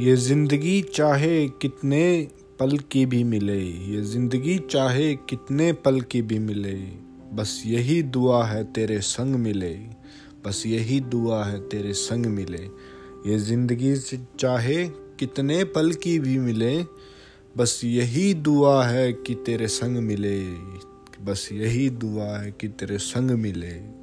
ये ज़िंदगी चाहे कितने पल की भी मिले, ये ज़िंदगी चाहे कितने पल की भी मिले, बस यही दुआ है तेरे संग मिले, बस यही दुआ है तेरे संग मिले। ये ज़िंदगी चाहे कितने पल की भी मिले, बस यही दुआ है कि तेरे संग मिले, बस यही दुआ है कि तेरे संग मिले।